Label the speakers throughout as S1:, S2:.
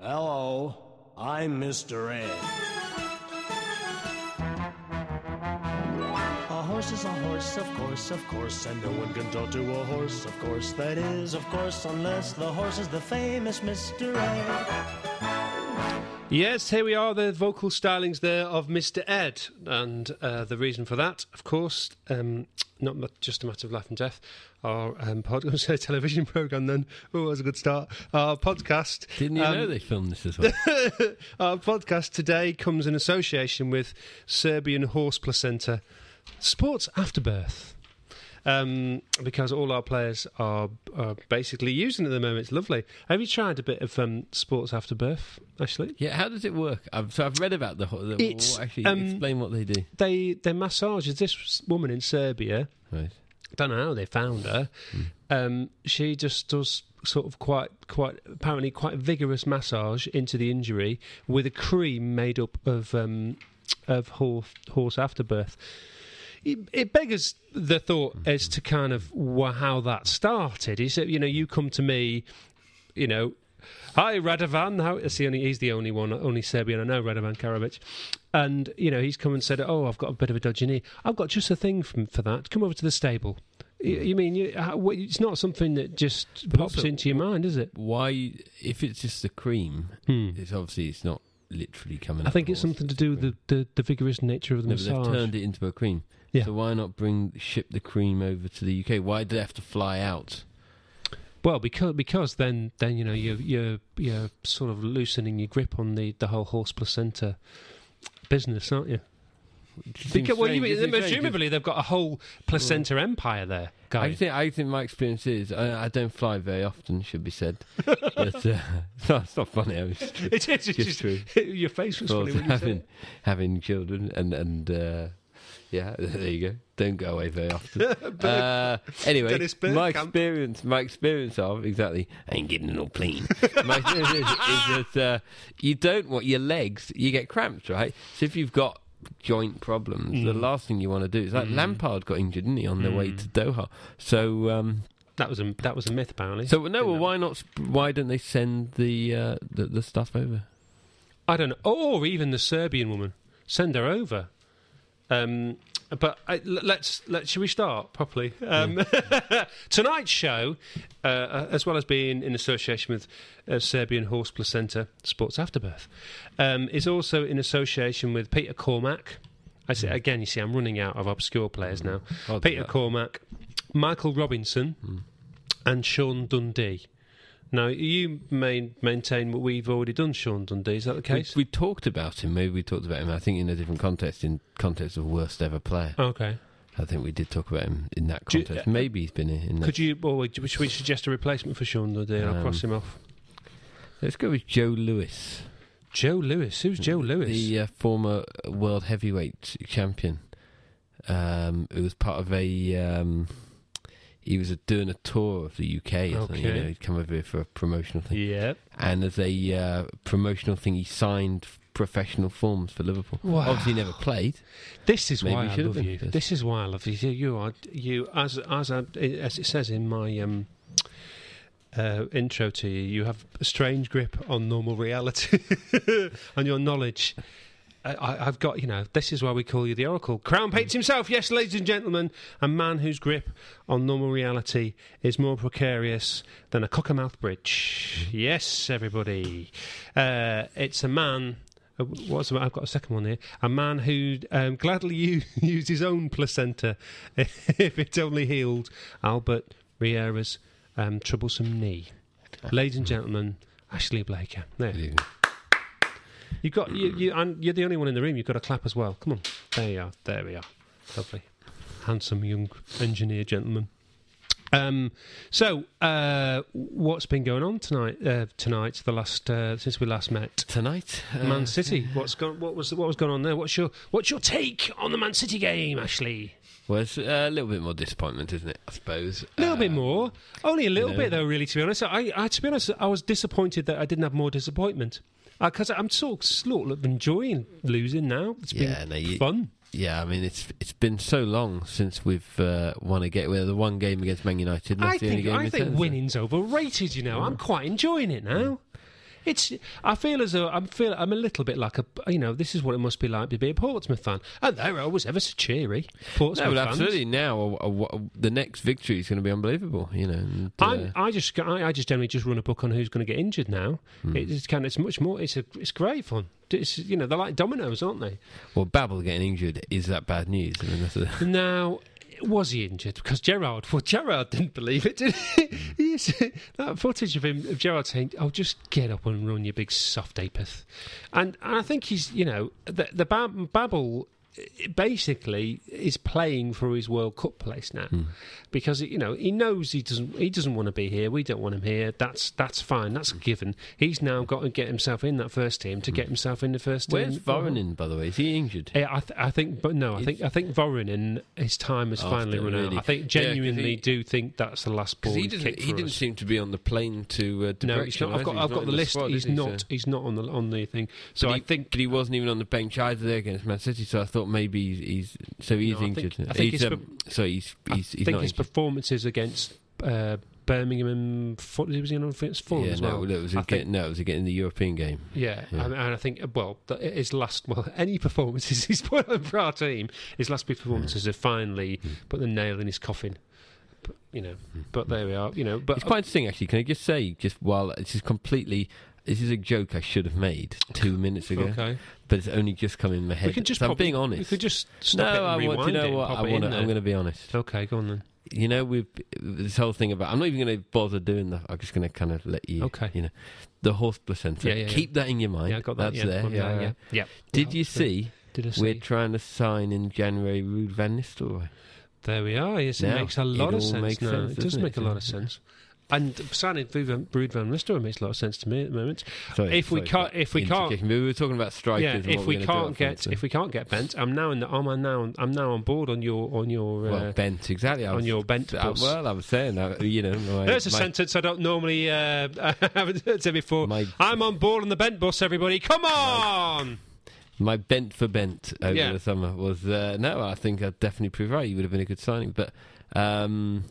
S1: Hello, I'm Mr. Ed. A horse is a horse, of course, of course, and no one can talk to a horse, of course. That is, of course, unless the horse is the famous Mr. Ed.
S2: Yes, here we are, the vocal stylings there of Mr. Ed. And uh, the reason for that, of course, um, not just a matter of life and death, our um, podcast, television programme then. Oh, that was a good start. Our podcast.
S3: Didn't you
S2: um,
S3: know they filmed this as well?
S2: Our podcast today comes in association with Serbian horse placenta sports afterbirth. Um, because all our players are, are basically using it at the moment. It's lovely. Have you tried a bit of um, sports afterbirth, Ashley?
S3: yeah, how does it work? I've, so I've read about the. the
S2: It's,
S3: actually,
S2: um,
S3: explain what they do.
S2: They they massage. This woman in Serbia,
S3: Right.
S2: don't know how they found her. Um, she just does sort of quite quite apparently quite vigorous massage into the injury with a cream made up of um, of horse, horse afterbirth. It, it beggars the thought as to kind of how that started. He said, you know, you come to me, you know, hi Radovan. How is the only? He's the only one, only Serbian I know, Radovan Karadzic. And you know, he's come and said, "Oh, I've got a bit of a dodgy knee. I've got just a thing from, for that. Come over to the stable." You, you mean you, how, it's not something that just pops
S3: also-
S2: into your mind, is it?
S3: Why, if it's just the cream,
S2: Hmm.
S3: it's obviously it's not literally coming.
S2: I think it's something to do with the, the, the vigorous nature of the
S3: No, but they've
S2: massage.
S3: turned it into a cream.
S2: Yeah.
S3: So why not bring ship the cream over to the UK? Why do they have to fly out?
S2: Well, because because then then you know you're you're you're sort of loosening your grip on the, the whole horse placenta business, aren't you? Because, well, you mean,
S3: isn't it strange?
S2: presumably they've got a whole placenta empire there,
S3: I think I think my experience is I, I don't fly very often. Should be said. but, uh, it's, not, it's not funny. I was
S2: It is. It's
S3: Just
S2: just,
S3: true.
S2: your face was
S3: well,
S2: funny
S3: having having children and and uh, yeah, there you go. Don't go away very often. uh, anyway, my experience, my experience of exactly, I ain't getting no plane. my experience is, is that uh, you don't want your legs. You get cramps, right? So if you've got joint problems, the
S2: Mm.
S3: last thing you want to do is like Lampard got injured, didn't he, on the way
S2: Mm.
S3: to Doha? So. Um,
S2: That was a that was a myth, apparently.
S3: so no, well, why not? Why don't they send the uh, the, the stuff over?
S2: I don't know, or even the Serbian woman. Send her over. Um, but I, l- let's let should we start properly? Um, tonight's show, uh, as well as being in association with uh, Serbian horse placenta sports afterbirth, um, is also in association with Peter Cormack. I say again, you see, I'm running out of obscure players now.
S3: I'll
S2: Peter. Cormack, Michael Robinson, and Sean Dundee. Now, you may maintain what we've already done, Sean Dundee. Is that the case?
S3: we talked about him. Maybe we talked about him. I think in a different context, in context of worst ever player.
S2: Okay.
S3: I think we did talk about him in that
S2: Do you-
S3: context.
S2: uh,
S3: Maybe he's been in.
S2: Could you, or would- should we suggest a replacement for Sean Dundee and I'll
S3: Um,
S2: cross him off?
S3: Let's go with Joe Lewis,
S2: Joe Lewis. Who's Joe Lewis?
S3: the uh, former world heavyweight champion. Um, who was part of a. Um, he was doing a tour of the UK. something, You
S2: Okay.
S3: know, he'd come over here for a promotional thing.
S2: yeah.
S3: and as a uh, promotional thing, he signed professional forms for Liverpool.
S2: Wow.
S3: Obviously, never played.
S2: This is
S3: Maybe
S2: why I love you.
S3: first.
S2: This is why I love you. You, you are you as as I, as it says in my um, uh, intro to you. You have a strange grip on normal reality, and your knowledge. I, I've got, you know, this is why we call you the Oracle. Crown Pates himself, yes, ladies and gentlemen, a man whose grip on normal reality is more precarious than a cockermouth bridge. Yes, everybody. Uh, it's a man. uh, What's I've got a second one here. A man who um, gladly u- used his own placenta if it only healed Albert Riera's um, troublesome knee. Ladies and gentlemen, Ashley Blaker. There.
S3: Good evening.
S2: You got you, you and you're the only one in the room. You've got to clap as well. Come on, there you are. There we are. Lovely, handsome young engineer gentleman. Um, so uh, what's been going on tonight? Uh, tonight, the last uh, since we last met,
S3: Tonight, uh,
S2: Man City. What's gone? What was what was going on there? What's your what's your take on the Man City game, Ashley?
S3: Well, it's a little bit more disappointment, isn't it? I suppose.
S2: A little bit
S3: Uh,
S2: more, only a little
S3: know.
S2: bit though. Really, to be honest, I, I to be honest, I was disappointed that I didn't have more disappointment because I'm sort of, sort of enjoying losing now. It's
S3: Yeah,
S2: been
S3: no, you-
S2: fun.
S3: Yeah, I mean it's it's been so long since we've uh, won a game. Well, the one game against Man United.
S2: I
S3: That's the only
S2: think I think winning's overrated. You know, I'm quite enjoying it now. It's. I feel as though I'm feel. I'm a little bit like a. You know, this is what it must be like to be a Portsmouth fan, and they're always ever so cheery. Portsmouth
S3: No,
S2: fans.
S3: absolutely. Now, uh, uh, uh, the next victory is going to be unbelievable. You know, and, uh,
S2: I'm, just, I, I just generally just run a book on who's going to get injured now.
S3: Hmm.
S2: It's kind of, it's much more. It's a, it's great fun. It's, you know, they're like dominoes, aren't they?
S3: well, Babel getting injured is that bad news? I mean, a,
S2: Now, was he injured? Because Gerrard, well, Gerrard didn't believe it, did he? he that footage of him, of Gerrard saying, "Oh, just get up and run, you big soft apeth," and, and I think he's, you know, the the Bab- Babel eh, basically is playing for his World Cup place now hmm. because you know he knows he doesn't he doesn't want to be here. We don't want him here. That's that's fine. That's a given. He's now got to get himself in that first team to hmm. get himself in the first
S3: where's
S2: team.
S3: Voronin, by the way? Is he injured?
S2: Yeah, I, th- I think, but no, I think I think Voronin, his time has
S3: After,
S2: finally run
S3: really.
S2: out. I think
S3: Yeah,
S2: genuinely
S3: he-
S2: do think that's the last ball
S3: he
S2: he
S3: didn't. He didn't
S2: us.
S3: seem to be on the plane to uh,
S2: No, he's not. I've got. I've got the list.
S3: squad,
S2: he's
S3: he?
S2: not.
S3: So-
S2: He's not on the on the thing. So
S3: but
S2: I
S3: he,
S2: think.
S3: but he wasn't even on the bench either there against Man City. So I thought maybe he's, he's so he's
S2: No, I think-
S3: injured.
S2: I think
S3: he's, um, so he's
S2: I
S3: he's, he's
S2: think
S3: not
S2: his
S3: injured.
S2: performances against uh, Birmingham and Ful- was he on against Fulham
S3: yeah,
S2: as
S3: no,
S2: well?
S3: it was
S2: I
S3: again, no, it was again in the European game.
S2: Yeah,
S3: Yeah.
S2: And, and I think well, his last well, any performances he's put on for our team, his last few performances have finally
S3: Hmm.
S2: put the nail in his coffin. But, you know, but there we are. You know, but
S3: It's quite interesting, actually. Can I just say, just while this is completely, this is a joke I should have made two minutes ago,
S2: okay.
S3: but it's only just come in my head.
S2: We can just
S3: so I'm being
S2: We
S3: honest.
S2: could just
S3: no,
S2: stop it and
S3: I want. You know
S2: it
S3: what? I want. I'm going to be honest.
S2: Okay, go on then.
S3: You know, with this whole thing about, I'm not even going to bother doing that. I'm just going to kind of let you.
S2: Okay.
S3: You know, the horse placenta.
S2: Yeah, yeah, yeah.
S3: Keep that in your mind.
S2: Yeah, I got that.
S3: That's there. Yeah, yeah.
S2: yeah.
S3: Did you see?
S2: Did I
S3: We're trying to sign in January Ruud van Nistelrooy.
S2: There we are. Yes, it
S3: Now,
S2: makes a lot of sense now.
S3: sense,
S2: it does make
S3: it?
S2: a lot of sense. And signing Brood Van Nistelrooy makes a lot of sense to me at the moment.
S3: Sorry,
S2: If we
S3: sorry
S2: can't- if we can't-
S3: we were talking about strikers.
S2: yeah, if we
S3: we're gonna do
S2: can't get if we can't get bent, I'm now in the I'm now I'm now on board on your on your uh,
S3: well, bent exactly.
S2: On
S3: was-
S2: your bent
S3: uh,
S2: bus.
S3: well, I was saying that. You know, my,
S2: There's a
S3: my,
S2: sentence I don't normally uh, I haven't said before.
S3: My-
S2: I'm on board on the bent bus. Everybody, come on!
S3: my bent for bent over
S2: Yeah.
S3: the summer was uh, no. I think I'd definitely prove right. You would have been a good signing, but um,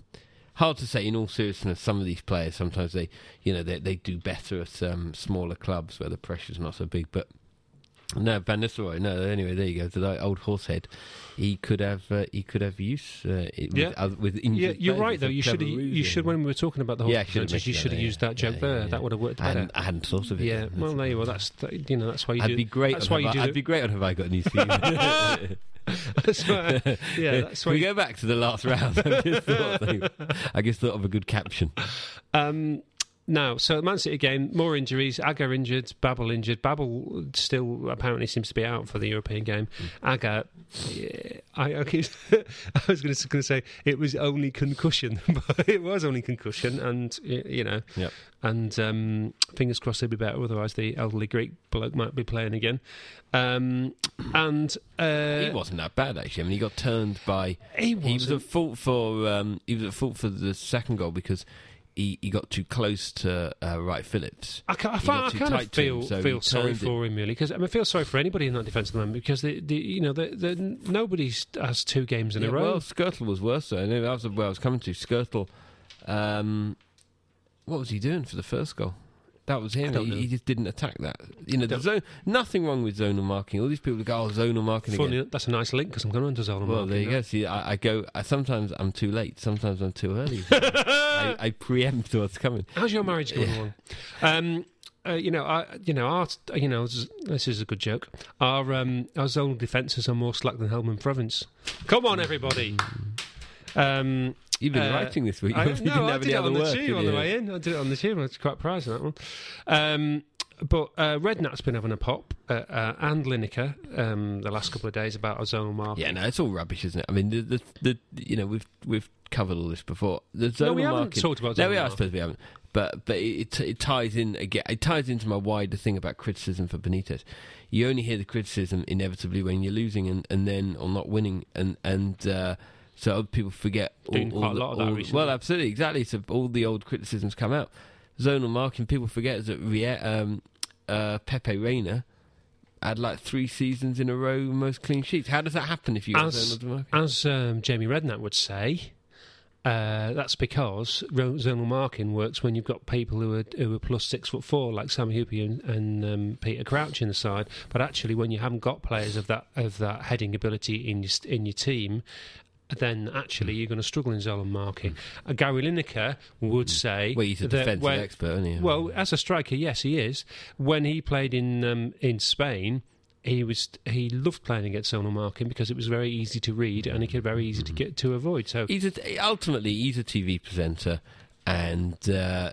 S3: hard to say. In all seriousness, some of these players sometimes they, you know, they they do better at um, smaller clubs where the pressure's not so big. But no, Van Nistelrooy. No, anyway, there you go. To that old horsehead, he could have uh, he could have use uh, it
S2: Yeah.
S3: with, other, with
S2: Yeah, you're right though. You should you should when we were talking about the whole
S3: Yeah, I should have
S2: advantage, you should have used
S3: yeah.
S2: that joke
S3: Yeah,
S2: there. That would have worked
S3: I
S2: better.
S3: hadn't, I hadn't thought of it.
S2: Yeah, well, there you are. That's th- you know that's why you
S3: I'd
S2: do.
S3: be great.
S2: That's why you do.
S3: I'd be great on have I got news for you.
S2: that's why, yeah, that's why.
S3: we go back to the last round? I just thought, I just thought of a good caption.
S2: um, now, so Man City game, more injuries. Agger injured, Babel injured. Babel still apparently seems to be out for the European game.
S3: Mm.
S2: Agger, yeah, I, I, keep- I was going to say it was only concussion, but it was only concussion, and you know,
S3: Yep.
S2: and um, fingers crossed he'll be better. Otherwise, the elderly Greek bloke might be playing again. Um, and uh,
S3: he wasn't that bad actually. I mean, he got turned by.
S2: He
S3: He was at fault for. Um, he was at fault for the second goal because he, he got too close to uh, Wright Phillips.
S2: I, I, I kind of
S3: to him,
S2: feel
S3: so
S2: feel sorry
S3: it.
S2: for him really because I, mean, I feel sorry for anybody in that defence at the moment because the, the you know the, the nobody has two games in
S3: Yeah,
S2: a row.
S3: well, Skrtel was worse though. Know that was where I was coming to. Skrtel, um, what was he doing for the first goal? That was him. He, he just didn't attack that. You know, the zone, nothing wrong with zonal marking. All these people go, "Oh, zonal marking again."
S2: That's a nice link because I'm going to Zola
S3: Well, there you go. See, I, I go. I, sometimes I'm too late. Sometimes I'm too early. I, I preempt what's coming.
S2: How's your marriage going along? Um, uh, you know, I, you know, our, you know, this is- this is a good joke. Our um, our zonal defences are more slack than Helmand Province. Come on, everybody. Um,
S3: You've been
S2: Uh,
S3: writing this week.
S2: I,
S3: you
S2: no,
S3: didn't
S2: I
S3: have
S2: did
S3: any
S2: it on the
S3: work.
S2: tube on the way in. I did it on the tube. I was quite proud of that one. Um, but uh, Redknapp's been having a pop, uh, uh, and Lineker um, the last couple of days about a zonal mark.
S3: Yeah, no, it's all rubbish, isn't it? I mean, the, the, the you know we've we've covered all this before. The zonal
S2: no, we haven't talked about
S3: no, we are. I
S2: mark.
S3: suppose we haven't. But but it, it ties in again. It ties into my wider thing about criticism for Benitez. You only hear the criticism inevitably when you're losing and, and then or not winning, and and uh, so people forget.
S2: Doing quite a lot of that
S3: all-
S2: recently.
S3: Well, absolutely, exactly. So all the old criticisms come out. Zonal marking, people forget that um, uh, Pepe Reina had like three seasons in a row most clean sheets. How does that happen if you
S2: As-
S3: zonal marking?
S2: As um, Jamie Redknapp would say, Uh, that's because zonal marking works when you've got people who are who are plus six foot four, like Sami Hyypia and, and um, Peter Crouch in the side. But actually, when you haven't got players of that of that heading ability in your in your team, then actually you're going to struggle in zonal marking. Uh, Gary Lineker would say,
S3: Well, he's a defensive
S2: when-
S3: expert, isn't he?
S2: well, as a striker, yes, he is. When he played in um, in Spain, he was he loved playing against zonal marking because it was very easy to read and it could very easy to get to avoid. So
S3: he's a, ultimately he's a TV presenter, and uh,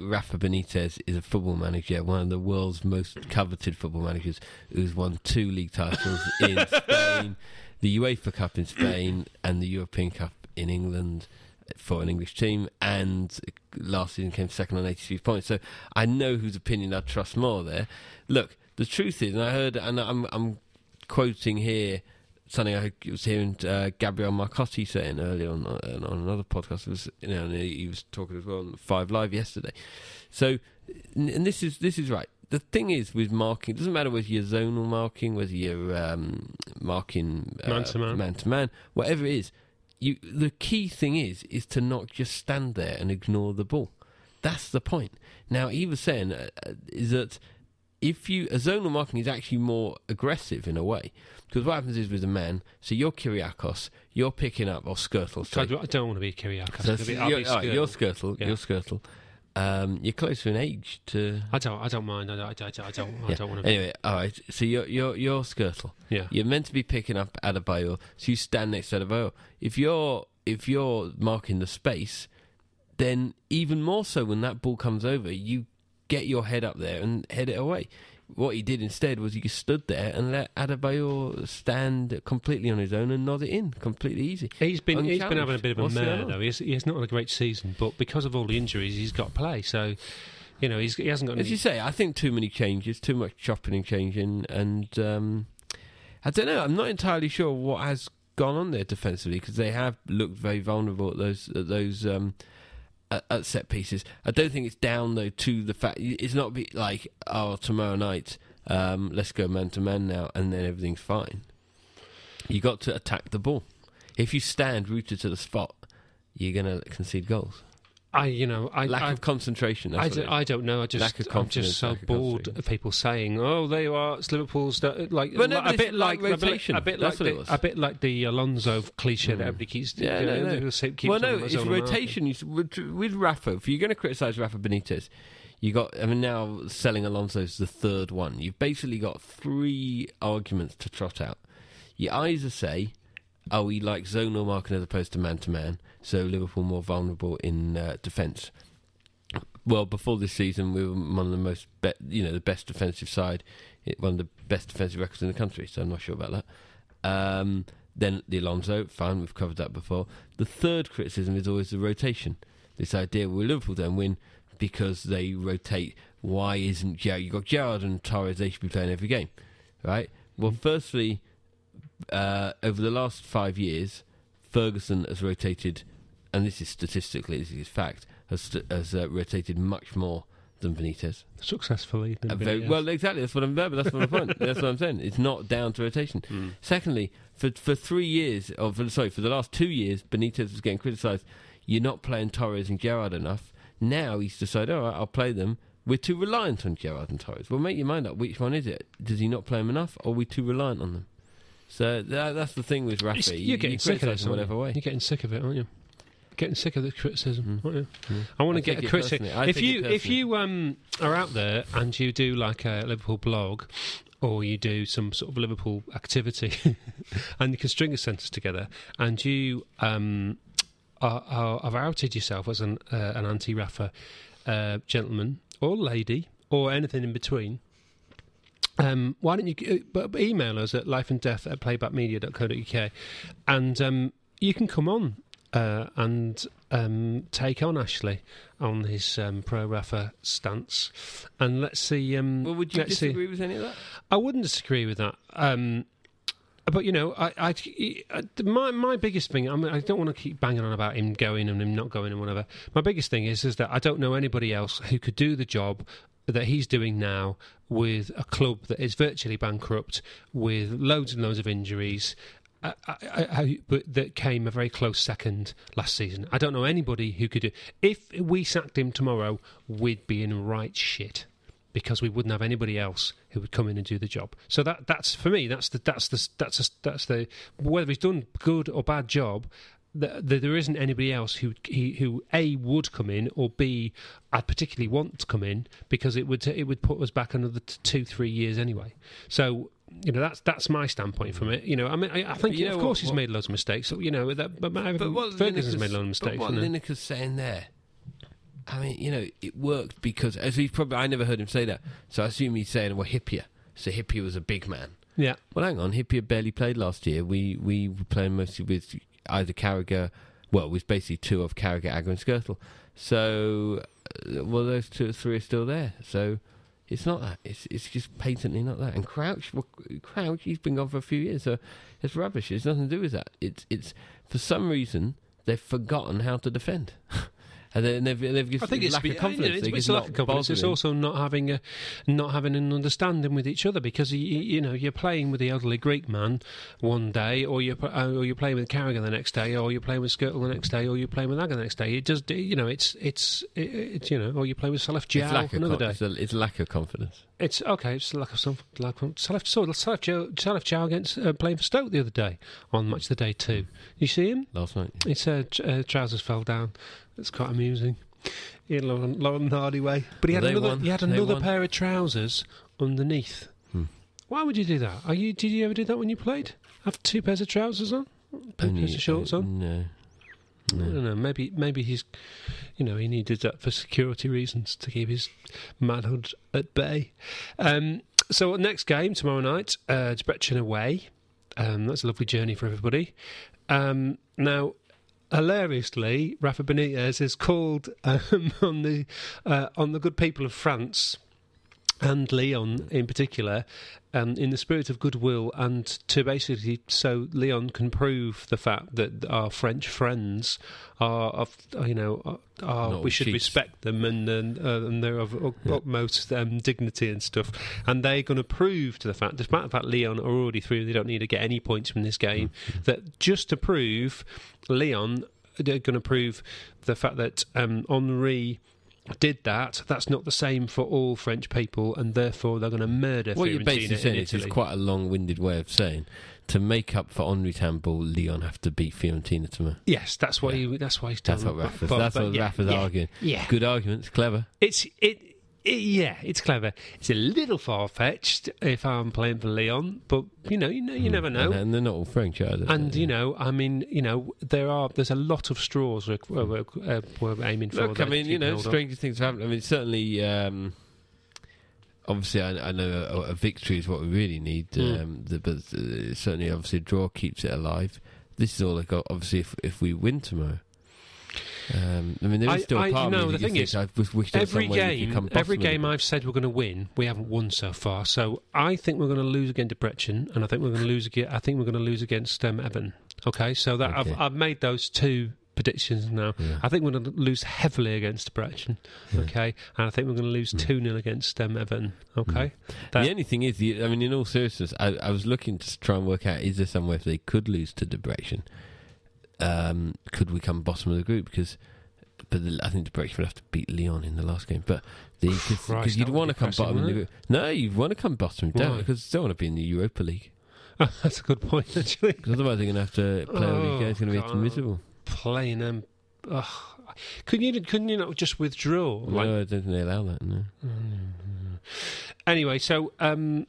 S3: Rafa Benitez is a football manager, one of the world's most coveted football managers, who's won two league titles in Spain, the UEFA Cup in Spain, and the European Cup in England for an English team, and last season came second on 83 points. So I know whose opinion I trust more there. Look, the truth is, and I heard, and I'm I'm quoting here something I was hearing uh, Gabriele Marcotti saying earlier on uh, on another podcast. Was you know he was talking as well on Five Live yesterday. So, and this is this is right. The thing is with marking, it doesn't matter whether you're zonal marking, whether you're um, marking uh,
S2: Man to man.
S3: man to man, whatever it is. You the key thing is is to not just stand there and ignore the ball. That's the point. Now, he was saying uh, uh, is that if you a zonal marking is actually more aggressive in a way because what happens is with a man, so you're Kyriakos, you're picking up or Skrtel.
S2: So I do- I don't want to be Kyriakos.
S3: so
S2: I'll be- I'll
S3: you're,
S2: be
S3: right,
S2: Skrtel.
S3: you're Skrtel,
S2: Yeah.
S3: you're Skrtel. Um, you're closer in age to.
S2: I don't. I don't mind. I don't. I don't. I don't,
S3: Yeah.
S2: don't want to. Be,
S3: Anyway, all right. So you're you're you're Skrtel.
S2: yeah.
S3: You're meant to be picking up Adebayor, so you stand next to Adebayor. If you're if you're marking the space, then even more so when that ball comes over, you get your head up there and head it away. What he did instead was he just stood there and let Adebayor stand completely on his own and nod it in, completely easy.
S2: He's been he's been having a bit of a
S3: What's
S2: mare though. He's, he's not had a great season, but because of all the injuries, he's got to play. So, you know, he's, he hasn't got
S3: As
S2: any.
S3: you say, I think too many changes, too much chopping and changing, and um, I don't know. I'm not entirely sure what has gone on there defensively because they have looked very vulnerable at those at those um, at, at set pieces. I don't think it's down though to the fact it's not be like oh tomorrow night um, let's go man to man now and then everything's fine. You got to attack the ball. If you stand rooted to the spot, you're to concede goals.
S2: I, you know, I,
S3: Lack
S2: I,
S3: of concentration. That's
S2: I,
S3: what
S2: d- I don't know. I just,
S3: Lack of
S2: I'm just so
S3: of
S2: bored of people saying, "Oh, there you are, it's Liverpool's." Like,
S3: no,
S2: like-
S3: but
S2: a bit
S3: like
S2: like a bit-
S3: rotation.
S2: A bit like the, a bit like the Alonso cliche
S3: Mm.
S2: that everybody keeps.
S3: Yeah,
S2: you know,
S3: no.
S2: they'll keeps
S3: well, no, it's rotation. You, with, with Rafa, if you're going to criticise Rafa Benitez, you got. I mean, now selling Alonso is the third one. You've basically got three arguments to trot out. You either say, "Oh, we like zonal marking as opposed to man to man, so Liverpool more vulnerable in uh, defence." Well, before this season, we were one of the most, be- you know, the best defensive side, one of the best defensive records in the country. So I'm not sure about that. Um, then the Alonso, fine, we've covered that before. The third criticism is always the rotation. This idea, well, Liverpool don't win because they rotate. Why isn't Gerrard? You've got Gerrard and Torres, they should be playing every game, right? Well, firstly, uh, over the last five years, Ferguson has rotated, and this is statistically, this is fact, has, st- has uh, rotated much more than Benitez.
S2: successfully. than
S3: very,
S2: Benitez.
S3: well, exactly. That's what I'm. That's point. That's what I'm saying. It's not down to rotation.
S2: Hmm.
S3: Secondly, for for three years, or for, sorry, for the last two years, Benitez was getting criticised. You're not playing Torres and Gerrard enough. Now he's decided, all right, I'll play them. We're too reliant on Gerrard and Torres. Well, make your mind up. Which one is it? Does he not play them enough, or are we too reliant on them? So that, that's the thing with Rafa.
S2: you're getting
S3: you
S2: sick of this,
S3: whatever way.
S2: You're getting sick of it, aren't you? Getting sick of the criticism,
S3: Mm. Mm.
S2: I want to get a
S3: it
S2: criticism. If you if you um, are out there and you do like a Liverpool blog, or you do some sort of Liverpool activity, and you can string a sentence together, and you um, are, are, have outed yourself as an uh, an anti-Rafa uh, gentleman or lady or anything in between. Um, why don't you uh, email us at lifeanddeath at playbackmedia.co.uk and um, you can come on uh, and um, take on Ashley on his um, pro Rafa stance, and let's see. Um,
S3: Well, would you
S2: let's see.
S3: disagree with any of that?
S2: I wouldn't disagree with that. Um, but you know, I, I, I- my my biggest thing. I mean, I don't want to keep banging on about him going and him not going and whatever. My biggest thing is is that I don't know anybody else who could do the job that he's doing now with a club that is virtually bankrupt, with loads and loads of injuries. I, I, I, but that came a very close second last season. I don't know anybody who could do. If we sacked him tomorrow, we'd be in right shit because we wouldn't have anybody else who would come in and do the job. So that that's for me. That's the that's the that's the, that's the whether he's done good or bad job. The, the, there isn't anybody else who who a would come in or b I'd particularly want to come in because it would it would put us back another two three years anyway. So you know that's that's my standpoint from it. You know, I mean, I, I think
S3: you know
S2: of course
S3: what-
S2: he's made loads of mistakes. So, you know, that, but, but,
S3: But what
S2: Ferguson's
S3: Lineker's-
S2: made loads of mistakes.
S3: But what? Lineker's saying there, I mean, you know, it worked because as he's probably I never heard him say that, so I assume he's saying, well, Hyypia. So Hyypia was a big man.
S2: yeah,
S3: Well, hang on, Hyypia barely played last year. We we were playing mostly with either Carragher. Well, it was basically two of Carragher, Agger, and Skrtel. So, uh, well, those two or three are still there. So. It's not that. It's it's just patently not that. And Crouch, well, Crouch, he's been gone for a few years, so it's rubbish. It's nothing to do with that. It's it's for some reason they've forgotten how to defend, and then they've they've just
S2: I think it's,
S3: lack
S2: be-
S3: of confidence.
S2: it's,
S3: They
S2: it's lack of confidence. It's also not having a, not having an understanding with each other because you, you know you're playing with the elderly Greek man one day, or you're or you're playing with Carragher the next day, or you're playing with Skrtel the next day, or you're playing with Agger the next day. It just you know it's it's it, it's you know, or you play with Salif
S3: It's Diao
S2: another day.
S3: It's, a, it's lack of confidence.
S2: It's okay. It's lack of some lack of Salif so Salif Diao, Salif Diao against uh, playing for Stoke the other day on match of the day two. You see him?
S3: Last night,
S2: His uh, tr- uh, trousers fell down. It's quite amusing. In Lauren, Lauren Hardy way. But he had
S3: They
S2: another.
S3: won.
S2: He had another pair of trousers underneath.
S3: Hmm.
S2: Why would you do that? Are you? Did you ever do that when you played? Have two pairs of trousers on, two pairs of shorts on.
S3: No,
S2: I don't know. Maybe maybe he's, you know, he needed that for security reasons to keep his manhood at bay. Um, so next game tomorrow night, uh, Debrecen away. Um, that's a lovely journey for everybody. Um, now, hilariously, Rafa Benitez is called um, on the uh, on the good people of France and Lyon in particular, um, in the spirit of goodwill, and to basically so Lyon can prove the fact that our French friends are, of, you know, are, we should respect them and and, uh, and they're of u- utmost um, dignity and stuff, and they're going to prove to the fact, despite the fact Lyon are already through, they don't need to get any points from this game, that just to prove Lyon, they're going to prove the fact that um, Henri did that, that's not the same for all French people, and therefore they're going to murder
S3: What you're basically
S2: in
S3: saying is it's quite a long-winded way of saying to make up for Henri's handball, Lyon have to beat Fiorentina tomorrow.
S2: yes, that's why.
S3: Yeah.
S2: He, that's why he's
S3: That's what. Rafa's.
S2: But-
S3: that's
S2: but
S3: what
S2: yeah,
S3: Rafa's
S2: yeah,
S3: arguing.
S2: Yeah,
S3: Good arguments, clever.
S2: it's it, it. Yeah, it's clever. It's a little far fetched if I'm playing for Lyon, but you know, you know, you never know.
S3: And, and they're not all French either.
S2: And you know, I mean, you know, there are there's a lot of straws we're, we're, uh, we're aiming for.
S3: Look, I mean, you know, stranger things have happened. I mean, certainly, um, obviously, I, I know a, a victory is what we really need,
S2: Mm.
S3: um, the, but uh, certainly, obviously, a draw keeps it alive. This is all I got. Obviously, if if we win tomorrow, um, I mean, there is still
S2: I-
S3: part
S2: no,
S3: of me
S2: the thing is,
S3: I wish,
S2: Every
S3: some way we could
S2: game, every game. I've said we're going to win, we haven't won so far. So I think we're going to lose against Debrecen, and I think we're going to lose. Against, I think we're going to lose against um, Evan. Okay, so that
S3: Okay.
S2: I've, I've made those two predictions now.
S3: Yeah.
S2: I think we're going to lose heavily against Debrecen.
S3: Yeah.
S2: Okay, and I think we're going to lose
S3: Mm.
S2: two 0 against um, Evan. Okay, That-
S3: the only thing is, the, I mean, in all seriousness, I, I was looking to try and work out is there somewhere if they could lose to Debrecen, um, could we come bottom of the group? Because, but the, I think the Debrecen would have to beat Lyon in the last game. But because you'd want to come bottom of the group. No, you want to come bottom,
S2: Why?
S3: because you don't want to be in the Europa League.
S2: that's a good point actually.
S3: Because otherwise they're going to have to play all
S2: Oh,
S3: these games. It's going to be
S2: God.
S3: miserable.
S2: Playing them. Ugh. Couldn't you? Couldn't you not just withdraw? Like
S3: no, I don't think they allow that. No.
S2: Anyway, so um,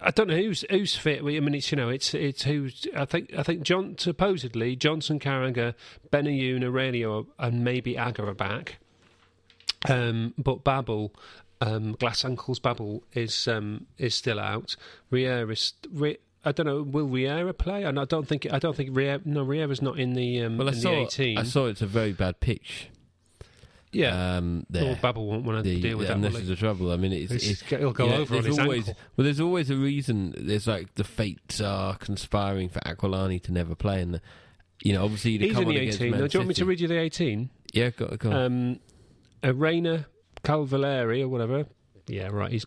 S2: I don't know who's who's fit. I mean, it's you know, it's it's who's. I think I think John supposedly Johnson, Carragher, Benayoun, Aurelio, and maybe Agger are back. Um, but Babel, um, Glass Ankles Babel is um, is still out. Riera is. Ri- I don't know. Will Riera play? And I don't think. I don't think Riera. No, Riera's not in the um,
S3: Well, I
S2: in
S3: saw.
S2: the eighteen.
S3: I saw it's a very bad pitch.
S2: Yeah.
S3: Um, there.
S2: Babel won't want to
S3: The-
S2: deal with that.
S3: and this is
S2: he?
S3: the trouble. I mean, it's,
S2: It's-
S3: it's
S2: He'll go
S3: Yeah,
S2: over on
S3: there's
S2: his
S3: always,
S2: ankle.
S3: Well, there's always a reason. There's like the fates are conspiring for Aquilani to never play, and you know, obviously
S2: He's
S3: come
S2: in the eighteen. Now, do you want me to read you the eighteen?
S3: Yeah, go, go on.
S2: Um, Reina Cavalieri or whatever, Yeah, right. He's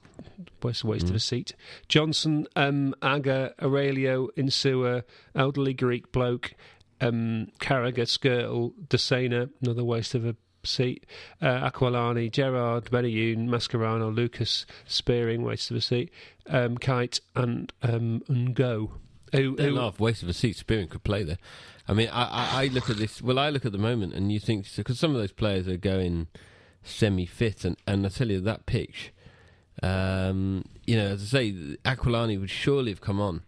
S2: waste, waste of a seat. Johnson, um, Agger, Aurelio, Insua, elderly Greek bloke, um, Carragher, Skrtel, Desena, another waste of a seat. Uh, Aquilani, Gerrard, Benayoun, Mascherano, Lucas, Spearing, waste of a seat. Um, Kuyt and um, Ngog. Who,
S3: laugh. Waste of a seat. Spearing could play there. I mean, I, I, I look at this. Well, I look at the moment, and you think because some of those players are going semi-fit, and, and I tell you that pitch. Um, you know, as I say, Aquilani would surely have come on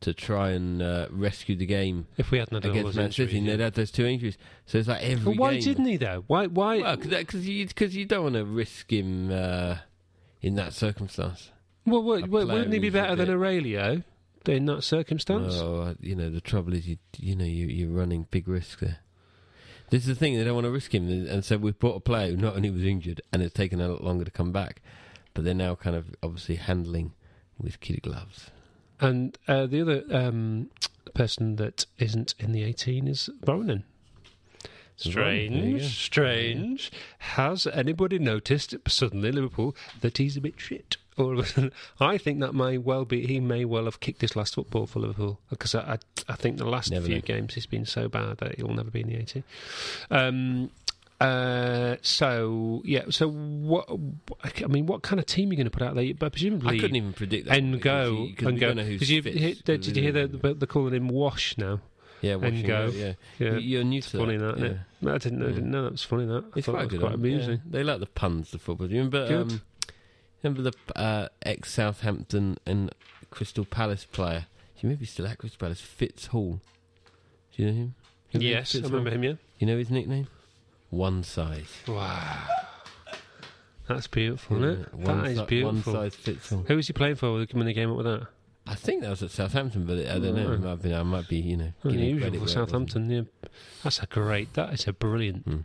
S3: to try and uh, rescue the game
S2: if we hadn't had
S3: against Man City,
S2: yeah.
S3: they'd had those two injuries. So it's like every.
S2: But why
S3: game-
S2: didn't he though? Why? Why?
S3: Well, because you because you don't want to risk him uh, in that circumstance.
S2: well, well,
S3: a
S2: wouldn't he be better than Aurelio in that circumstance?
S3: Oh, you know the trouble is you you know you you're running big risk there. This is the thing they don't want to risk him, and so we've brought a player who not only was injured and it's taken a lot longer to come back, but they're now kind of obviously handling with kid gloves.
S2: And uh, the other um, person that isn't in the 18 is Ronan. Strange, strange. Has anybody noticed suddenly Liverpool that he's a bit shit? All of a sudden, I think that may well be. He may well have kicked his last football for Liverpool because I, I, I think the last
S3: Never
S2: few games he's been so bad that he'll never be in the 18. Um, uh, so yeah. So what? I mean, what kind of team are you going to put out there? But presumably,
S3: I couldn't even predict that.
S2: and go and go.
S3: don't know who's
S2: Did you, hear, did, you hear that they're calling him Wash now?
S3: Yeah, watching
S2: go?
S3: Yeah,
S2: Yeah,
S3: You- you're new to
S2: funny
S3: that.
S2: that, it? No, I didn't know.
S3: Yeah.
S2: Didn't know that was funny. That I
S3: It's quite
S2: that was
S3: good.
S2: quite amusing.
S3: yeah. They like the puns, the football. Do you remember? Um, remember the uh, ex Southampton and Crystal Palace player? He maybe still at Crystal Palace. Fitz Hall. Do you know him? Know
S2: Yes, I remember
S3: Hall?
S2: him. Yeah.
S3: You know his nickname? One size.
S2: Wow, that's beautiful, isn't it?
S3: One
S2: that is
S3: si-
S2: beautiful.
S3: One size fits all.
S2: Who was he playing for when they came up with that?
S3: I think that was at Southampton, but I don't know. It might be, I might be, you know,
S2: Unusual for
S3: where it wasn't.
S2: Southampton. Yeah, that's a great. That is a brilliant.
S3: Mm.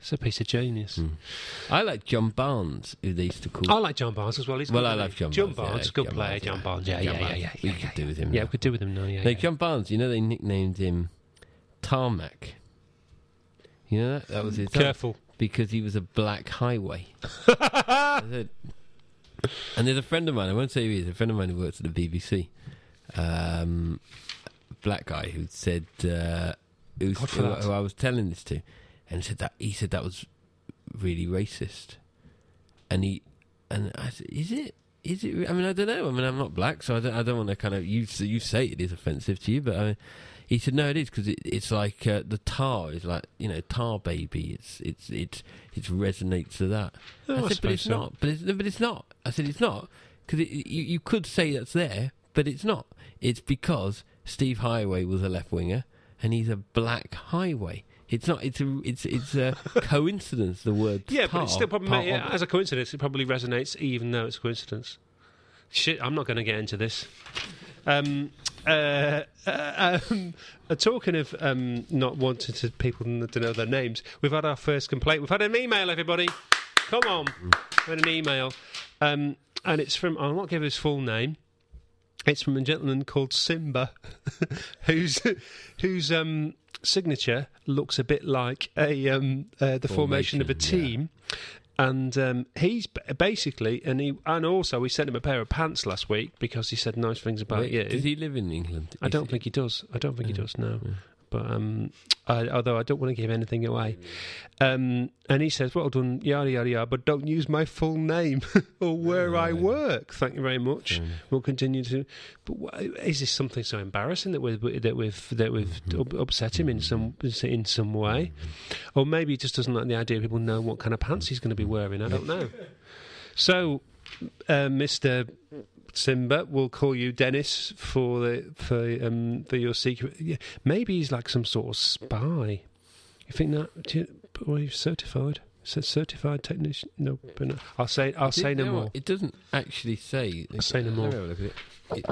S2: It's a piece of genius.
S3: Mm. I like John Barnes, who they used to call.
S2: I like John Barnes as well. He's
S3: well, I love? John,
S2: John
S3: Barnes.
S2: Barnes,
S3: yeah,
S2: good
S3: John
S2: player.
S3: Barnes,
S2: John. Barnes. Yeah,
S3: John
S2: yeah, yeah,
S3: Barnes.
S2: yeah.
S3: We
S2: yeah,
S3: could
S2: yeah.
S3: do with him.
S2: Yeah, we could do with him now. Yeah,
S3: No,
S2: yeah,
S3: John Barnes, you know they nicknamed him Tarmac. You know that? That was his.
S2: Careful.
S3: because he was a black highway. Said- and there's a friend of mine, I won't say who he is, a friend of mine who works at the BBC, um, black guy who said, uh, who, who I was telling this to, and said that he said that was really racist. And he, and I said, is it? Is it? I mean, I don't know. I mean, I'm not black, so I don't. I don't want to kind of. You you say it is offensive to you, but I, he said no, it is because it, it's like uh, the tar is like you know tar baby. It's it's it's it resonates to that.
S2: Oh, I
S3: I but it's
S2: so.
S3: not. But it's, but it's not. I said it's not because it, you you could say that's there, but it's not. It's because Steve Heighway was a left winger and he's a black highway. It's not. It's a. It's it's a coincidence. The word.
S2: Yeah, but it's still probably yeah, as a coincidence. It probably resonates, even though it's a coincidence. Shit, I'm not going to get into this. Um, uh, uh, um, uh, talking of um, not wanting to people to know their names, we've had our first complaint. We've had an email, everybody. Come on, we had an email, um, and it's from. I'll not give his full name. It's from a gentleman called Simba, whose whose um, signature looks a bit like a um, uh, the formation, of a
S3: team. yeah.
S2: And um, he's basically, and he, and also we sent him a pair of pants last week because he said nice things about
S3: Wait,
S2: you.
S3: Does he live in England?
S2: I don't
S3: he-
S2: think he does. I don't think he does. No,
S3: yeah.
S2: But um, I, although I don't want to give anything away, um, and he says, "Well done, yada yada yada," but don't use my full name or where I work. Thank you very much. We'll continue to. But is this something so embarrassing that we've that we've that we've
S3: Mm-hmm.
S2: upset him in some in some way, or maybe he just doesn't like the idea of people know what kind of pants he's going to be wearing. I don't know. So, uh, Mister Simba, we'll call you Dennis for the for um for your secret. Yeah, maybe he's like some sort of spy. You think that? Do you, well, he's certified. Says certified technician. No, but no. I'll say. I'll say no more.
S3: It doesn't actually say.
S2: I'll say no more.
S3: look at it. It,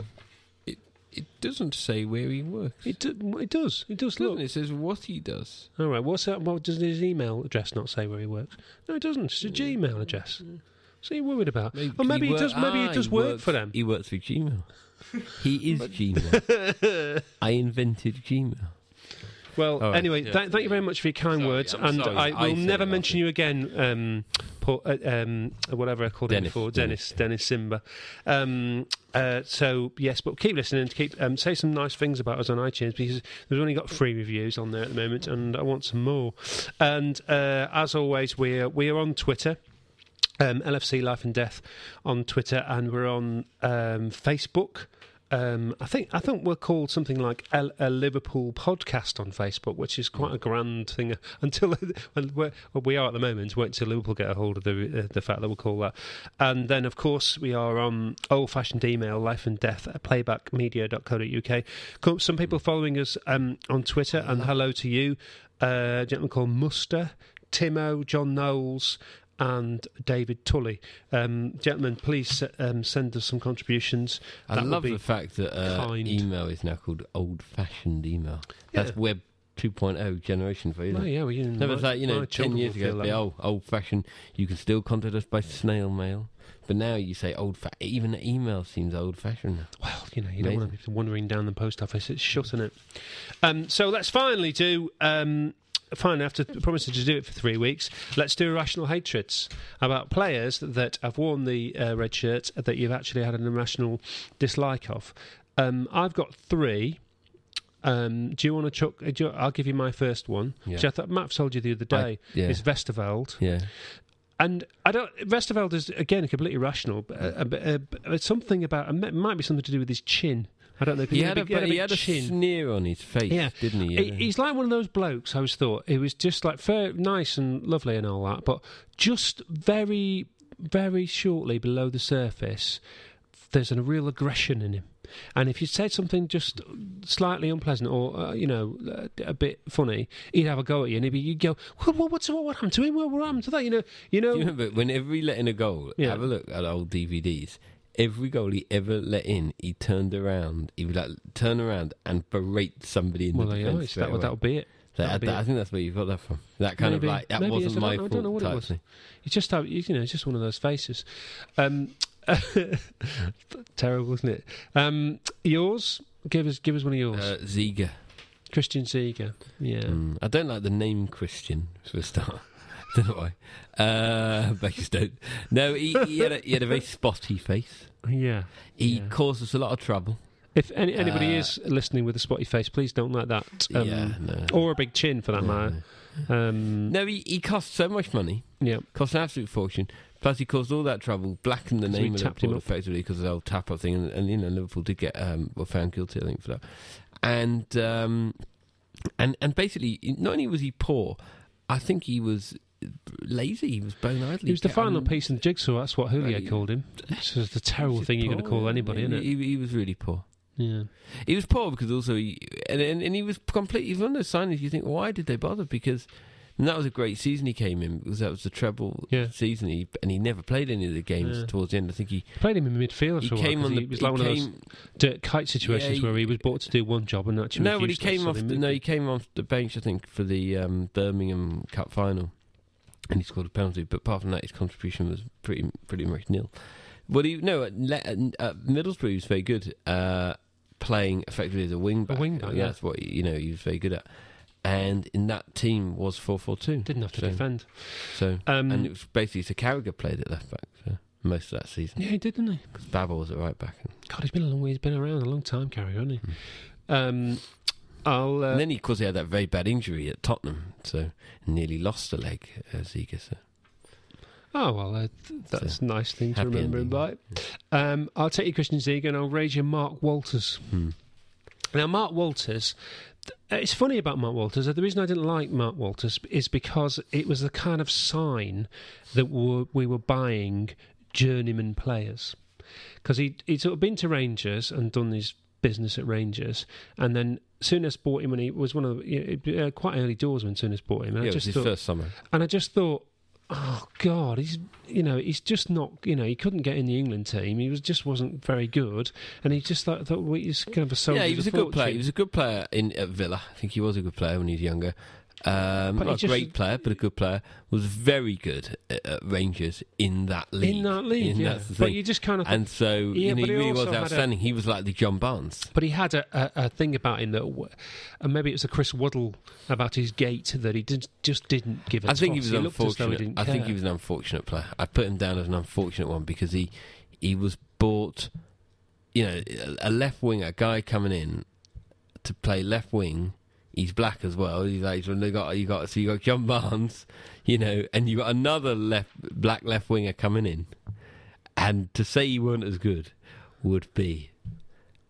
S3: it, it doesn't say where he works.
S2: It, do, it does. It does
S3: doesn't.
S2: look.
S3: It says what he does.
S2: All right. What's that? What does his email address not say where he works? No, it doesn't. It's a Gmail address. So you're worried about? or maybe he,
S3: wor-
S2: does. Maybe
S3: ah,
S2: he does work
S3: works-
S2: for them.
S3: He works for Gmail. he is Gmail. I invented Gmail.
S2: Well,
S3: All right,
S2: anyway,
S3: yeah.
S2: th- thank you very much for your kind
S3: Sorry,
S2: words,
S3: I'm
S2: and
S3: sorry,
S2: I
S3: I
S2: will
S3: said
S2: never
S3: it
S2: mention you again, um, Paul, uh, um, whatever I called him
S3: Dennis,
S2: before,
S3: Dennis.
S2: Dennis, Dennis Simba. Um, uh, so yes, but keep listening. Keep um, say some nice things about us on iTunes because we've only got three reviews on there at the moment, and I want some more. And uh, as always, we're we are on Twitter. Um, LFC Life and Death on Twitter, and we're on um, Facebook. Um, I think I think we're called something like a, a Liverpool podcast on Facebook, which is quite a grand thing. Until well, we are at the moment, wait till Liverpool get a hold of the uh, the fact that we'll call that. And then, of course, we are on old fashioned email, life and death at playbackmedia.co.uk. Co- Some people following us um, on Twitter, and hello to you, uh, a gentleman called Muster, Timo, John Knowles and David Tully. Um, gentlemen, please um, send us some contributions.
S3: I
S2: That
S3: love the fact that uh, email is now called old-fashioned email. That's
S2: Yeah.
S3: Web 2.0 generation for you.
S2: Oh, yeah, well, you
S3: No, but it's like you know, ten years ago,
S2: feel
S3: it'd old, old-fashioned. You can still contact us by snail mail, but now you say old. Fa- even email seems old-fashioned. now.
S2: Well, you know, you don't want to be wandering down the post office. It's shut, isn't it? Um, so let's finally do. Um, Fine, after promising to do it for three weeks, let's do irrational hatreds about players that have worn the uh, red shirt that you've actually had an irrational dislike of. Um, I've got three. Um, do you want to chuck? you- I'll give you my first one,
S3: Yeah.
S2: which I thought Matt told you the other
S3: I-
S2: day.
S3: yeah.
S2: Is Westerveld.
S3: Yeah,
S2: And I don't. Westerveld is again completely rational, but, uh, but, uh, but something about. It might be something to do with his chin. I don't know. if
S3: he had, a,
S2: big-
S3: he had a sneer on his face,
S2: Yeah.
S3: didn't he?
S2: He- he's like one of those blokes. I always thought he was just like fair, nice and lovely and all that, but just very, very shortly below the surface, there's a real aggression in him. And if you said something just slightly unpleasant or uh, you know uh, a bit funny, he'd have a go at you, and he'd be, you'd go, "What? What? What's what, what happened to him? What, what happened to that?" You know, you know.
S3: Do you remember whenever he let in a goal?
S2: Yeah.
S3: Have a look at old DVDs. Every goal he ever let in, he turned around. He would like turn around and berate somebody in
S2: well,
S3: the
S2: there you
S3: defence.
S2: are.
S3: straight
S2: That, would-
S3: away.
S2: that would be it.
S3: That- that- I think that's where you got that from. That kind
S2: Maybe-
S3: of like that wasn't my
S2: don't- I don't know what it was.
S3: thing.
S2: It's just how you know, it's just one of those faces. Um, terrible, isn't it? Um, yours? Give us, give us one of yours.
S3: Uh, Ziege.
S2: Christian Ziege. Yeah.
S3: Mm, I don't like the name Christian for a start. don't know why. Uh, Bakerstone. No, he, he, had a, he had a very spotty face.
S2: Yeah.
S3: He
S2: Yeah.
S3: caused us a lot of trouble.
S2: If any, anybody
S3: Uh,
S2: is listening with a spotty face, please don't like that. Um,
S3: yeah, no.
S2: Or a big chin, for that
S3: No,
S2: matter. Um,
S3: No, he, he cost so much money.
S2: Yeah.
S3: cost an absolute fortune. Plus, he caused all that trouble, blackened the name of Liverpool effectively because of the old tap up thing, and, and you know Liverpool did get um, were found guilty, I think, for that. And um, and and basically, not only was he poor, I think he was lazy. He was bone idle.
S2: He was the final piece in the jigsaw. That's what Julio called him. This is the terrible thing you're going to call anybody, isn't it?
S3: He, he was really poor.
S2: Yeah.
S3: He was poor because also he and and, and he was completely one of those signings. You think, why did they bother? Because and that was a great season he came in because that was the treble
S2: Yeah.
S3: season. He, and he never played any of the games
S2: Yeah.
S3: towards the end. I think he
S2: Played him in midfield
S3: he
S2: while.
S3: on
S2: he
S3: the
S2: was
S3: he
S2: like one of those Dirk Kuyt situations
S3: Yeah,
S2: where
S3: he-
S2: he was brought to do one job and actually
S3: no, but he came off. The, no, he came off the bench. I think for the um, Birmingham Cup final, and he scored a penalty. But apart from that, his contribution was pretty pretty much nil. But he no at, at, at Middlesbrough he was very good, uh, playing effectively as a wing back.
S2: wing back, yeah.
S3: that's what you know he was very good at. And in that team was four four two.
S2: Didn't have to
S3: So-
S2: defend.
S3: So
S2: Um,
S3: and it was basically so Carragher played at left back most of that season
S2: yeah, he did, didn't he?
S3: because Babel was at right back.
S2: God, he's been a long way. He's been around a long time, Carrie, hasn't he? Um, I'll. Uh,
S3: and then he, of course, he had that very bad injury at Tottenham, so nearly lost a leg, uh, Ziege. So.
S2: oh well, uh, th- that's a nice thing to remember him by.
S3: ending.
S2: Um, I'll take you, Christian Ziege, and I'll raise you Mark Walters.
S3: Hmm.
S2: Now, Mark Walters. It's funny about Mark Walters. The reason I didn't like Mark Walters is because it was the kind of sign that we we were buying journeyman players. Because he'd, he'd sort of been to Rangers and done his business at Rangers, and then Souness bought him when he was one of the, you know, uh, quite early doors when Souness bought him. And
S3: Yeah,
S2: I
S3: it was
S2: just
S3: his
S2: thought,
S3: first summer.
S2: and I just thought, oh God, he's you know he's just not you know he couldn't get in the England team. He was just wasn't very good, and he just thought, thought well, he's kind of a soldier.
S3: yeah, he was a good player. He was a good player in at Villa. I think he was a good player when he was younger. Um, not a
S2: just-
S3: great player, but a good player, was very good at, Rangers in that league.
S2: in that league,
S3: And
S2: yeah. But you just kind of
S3: and so
S2: Yeah,
S3: you know, he
S2: he
S3: really was
S2: had a-
S3: outstanding. He was like the John Barnes.
S2: But he had a, a, a thing about him that, and maybe it was a Chris Waddle about his gait that he did, just didn't give a
S3: I think he was
S2: he
S3: unfortunate.
S2: didn't
S3: I think he was an unfortunate player. I put him down as an unfortunate one because he he was bought, you know, a- a left wing, a guy coming in to play left wing. He's black as well. He's like they got you got so you got John Barnes, you know, and you got another left black left winger coming in, and to say he weren't as good would be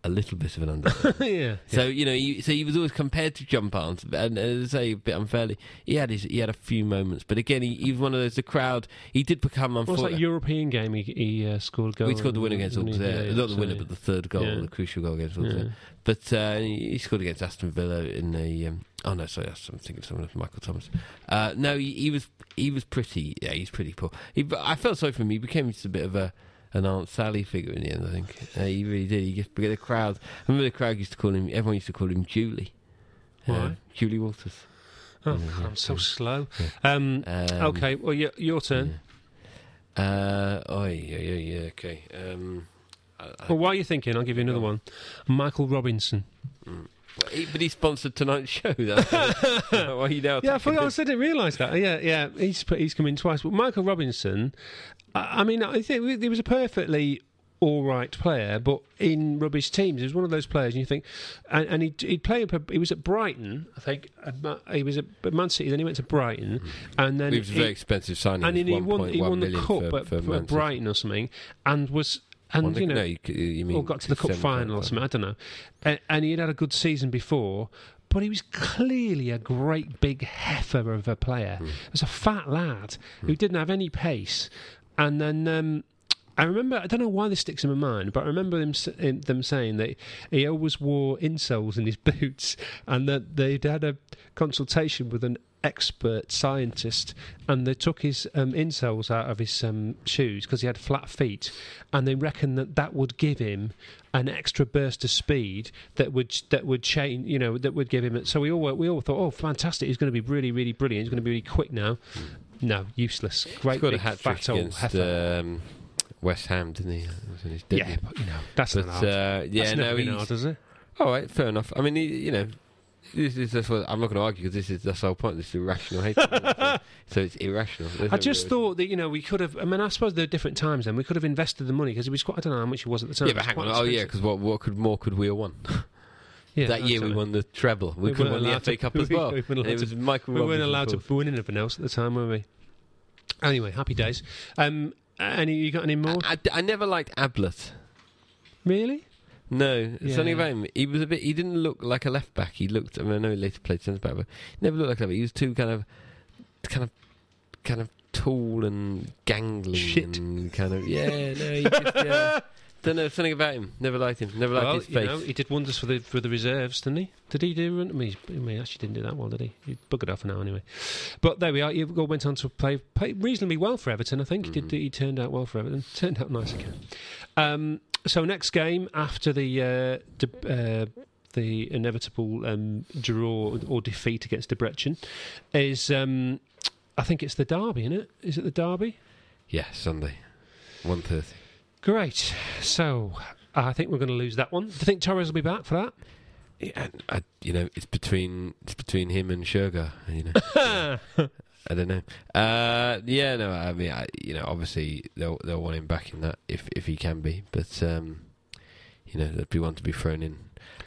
S3: a little bit of an understatement.
S2: yeah.
S3: So you know, he, so he was always compared to John Barnes, and as I say a bit unfairly, he had his, he had a few moments, but again, he, he was one of those. The crowd, he did become
S2: What was that
S3: unfortunate.
S2: European game he, he uh, scored goal?
S3: We scored the winner against Auxerre,
S2: yeah,
S3: not the
S2: so,
S3: winner, but the third goal,
S2: Yeah.
S3: the crucial goal against
S2: yeah.
S3: Auxerre. But uh, he he scored against Aston Villa in the. Um, oh no, sorry, I'm thinking of someone else, Michael Thomas. Uh, no, he, he was he was pretty. Yeah, he's pretty poor. He, I felt sorry for him. He became just a bit of a an Aunt Sally figure in the end. I think uh, he really did. He just the crowd. I remember the crowd used to call him. Everyone used to call him Julie. Uh,
S2: Why?
S3: Julie Walters.
S2: Oh,
S3: Yeah,
S2: God, I'm so
S3: yeah.
S2: slow. Um,
S3: Um,
S2: okay, well, your, your turn.
S3: Yeah. Uh, oh yeah, yeah, yeah. Okay. Um, I, I,
S2: Well, while you're thinking, I'll give you another one. Michael Robinson.
S3: he, but he sponsored tonight's show. That's why you now?
S2: Yeah, I forgot. I
S3: this-
S2: didn't realise that. Yeah, yeah. He's he's come in twice. But Michael Robinson, I, I mean, I think he was a perfectly all right player, but in rubbish teams, he was one of those players. And you think, and, and he he played. He was at Brighton, I think. He was at Man City. Then he went to Brighton, hmm. and then
S3: He was a very expensive signing.
S2: and then he won. He won the cup
S3: for,
S2: at,
S3: for
S2: at Brighton or something, and was and
S3: thing-
S2: you know
S3: no, you, you mean
S2: or got to the cup final or something. I don't know. And, and he had had a good season before, but he was clearly a great big heifer of a player. He was a fat lad who didn't have any pace, and then. Um, I remember, I don't know why this sticks in my mind, but I remember them, them saying that he always wore insoles in his boots and that they'd had a consultation with an expert scientist and they took his um, insoles out of his um, shoes because he had flat feet and they reckoned that that would give him an extra burst of speed that would that would change you know that would give him so we all we all thought oh fantastic he's going to be really really brilliant he's going to be really quick now no useless great big
S3: hat trick
S2: fat old
S3: against
S2: heifer.
S3: um, West Ham, didn't he? Was in his
S2: yeah but you know that's
S3: But
S2: not hard.
S3: uh, yeah,
S2: that's
S3: no,
S2: been hard, has it?
S3: all right, fair enough. I mean, he, you know, this is that's what I'm not going to argue because this is that's the whole point. This is irrational hatred, so, so it's irrational. There's
S2: I
S3: no
S2: just
S3: real-
S2: thought that you know we could have. I mean, I suppose there are different times. Then we could have invested the money because it was quite. I don't know how much it was at the time.
S3: Yeah,
S2: It
S3: but
S2: was
S3: hang
S2: quite
S3: on. Oh yeah,
S2: expensive.
S3: because what what could more could we have won?
S2: Yeah,
S3: that year we
S2: absolutely.
S3: won the treble. We,
S2: We
S3: could have
S2: weren't
S3: won the
S2: allowed
S3: FA
S2: to-
S3: Cup as
S2: we-
S3: well.
S2: we weren't
S3: And
S2: allowed
S3: it
S2: to-
S3: was Michael
S2: We weren't
S3: Robinson,
S2: allowed to win anything else at the time, were we? Anyway, happy days. Um, any you got any more?
S3: I, I, I never liked Ablett.
S2: really?
S3: No, something
S2: Yeah.
S3: about him. He was a bit. He didn't look like a left back. He looked. I mean, I know he later played centre back, but he never looked like a left back. He was too kind of, kind of, kind of tall and gangly.
S2: Shit.
S3: and kind of. Yeah, no, he just. Yeah, don't know something about him. Never liked him. Never liked
S2: well,
S3: his
S2: you
S3: face.
S2: know, he did wonders for the for the reserves, didn't he? Did he do? I mean, he's- I mean, he actually didn't do that well, did he? He buggered off for now anyway. But there we are. He went on to play, play reasonably well for Everton. I think he
S3: Mm-hmm.
S2: did. He turned out well for Everton. Turned out nice again. Um, so next game after the uh, de- uh, the inevitable um, draw or defeat against Debrecen is. Um, I think it's the derby, isn't it? Is it the derby?
S3: yeah, Sunday, one thirty.
S2: Great. So I think we're going to lose that one. Do you think Torres will be back for that?
S3: Yeah, I, you know, it's between it's between him and Sugar. You know, I don't know. Uh, yeah, no, I mean, I, you know, obviously they'll they'll want him back in that if if he can be, but um, you know, there'd be one to be thrown in.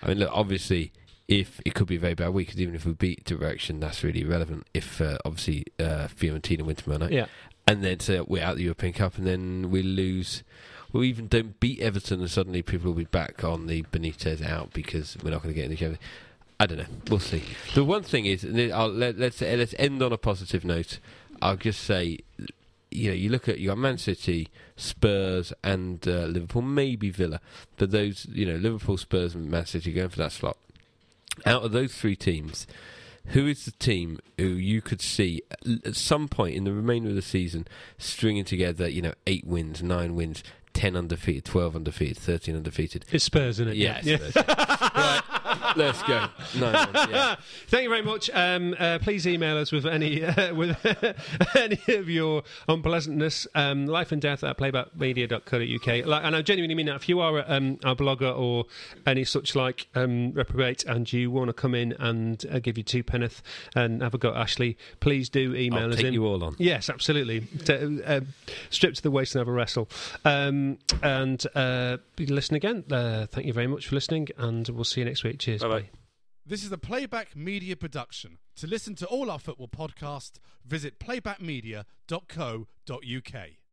S3: I mean, look, obviously, if it could be a very bad week, because even if we beat Debrecen, that's really irrelevant. If uh, obviously uh, Fiorentina win tomorrow night,
S2: Yeah.
S3: and then we're out the European Cup, and then we lose. We even don't beat Everton, and suddenly people will be back on the Benitez out because we're not going to get in the Champions. I don't know. We'll see. The one thing is, and I'll, let, let's let's end on a positive note. I'll just say, you know, you look at you got Man City, Spurs, and uh, Liverpool, maybe Villa, but those, you know, Liverpool, Spurs, and Man City going for that slot. Out of those three teams, who is the team who you could see at- some point in the remainder of the season stringing together, you know, eight wins, nine wins, ten undefeated, twelve undefeated, thirteen undefeated?
S2: It's Spurs, isn't it?
S3: Yes.
S2: Yeah.
S3: it. right. Let's go. No, no, yeah.
S2: Thank you very much. Um, uh, please email us with any uh, with any of your unpleasantness. Um, life and death at playbackmedia.co.uk. Like, and I genuinely mean that. If you are um, a blogger or any such like um, reprobate, and you want to come in and uh, give you two penneth and have a go Ashley, please do email
S3: I'll
S2: us
S3: take
S2: in.
S3: you all on.
S2: Yes, absolutely. To, uh, strip to the waist and have a wrestle. Um, and uh, listen again. Uh, thank you very much for listening, and we'll see you next week. Cheers.
S3: Bye-bye.
S2: Bye.
S4: This is a Playback Media production. To listen to all our football podcasts, visit playbackmedia.co.uk.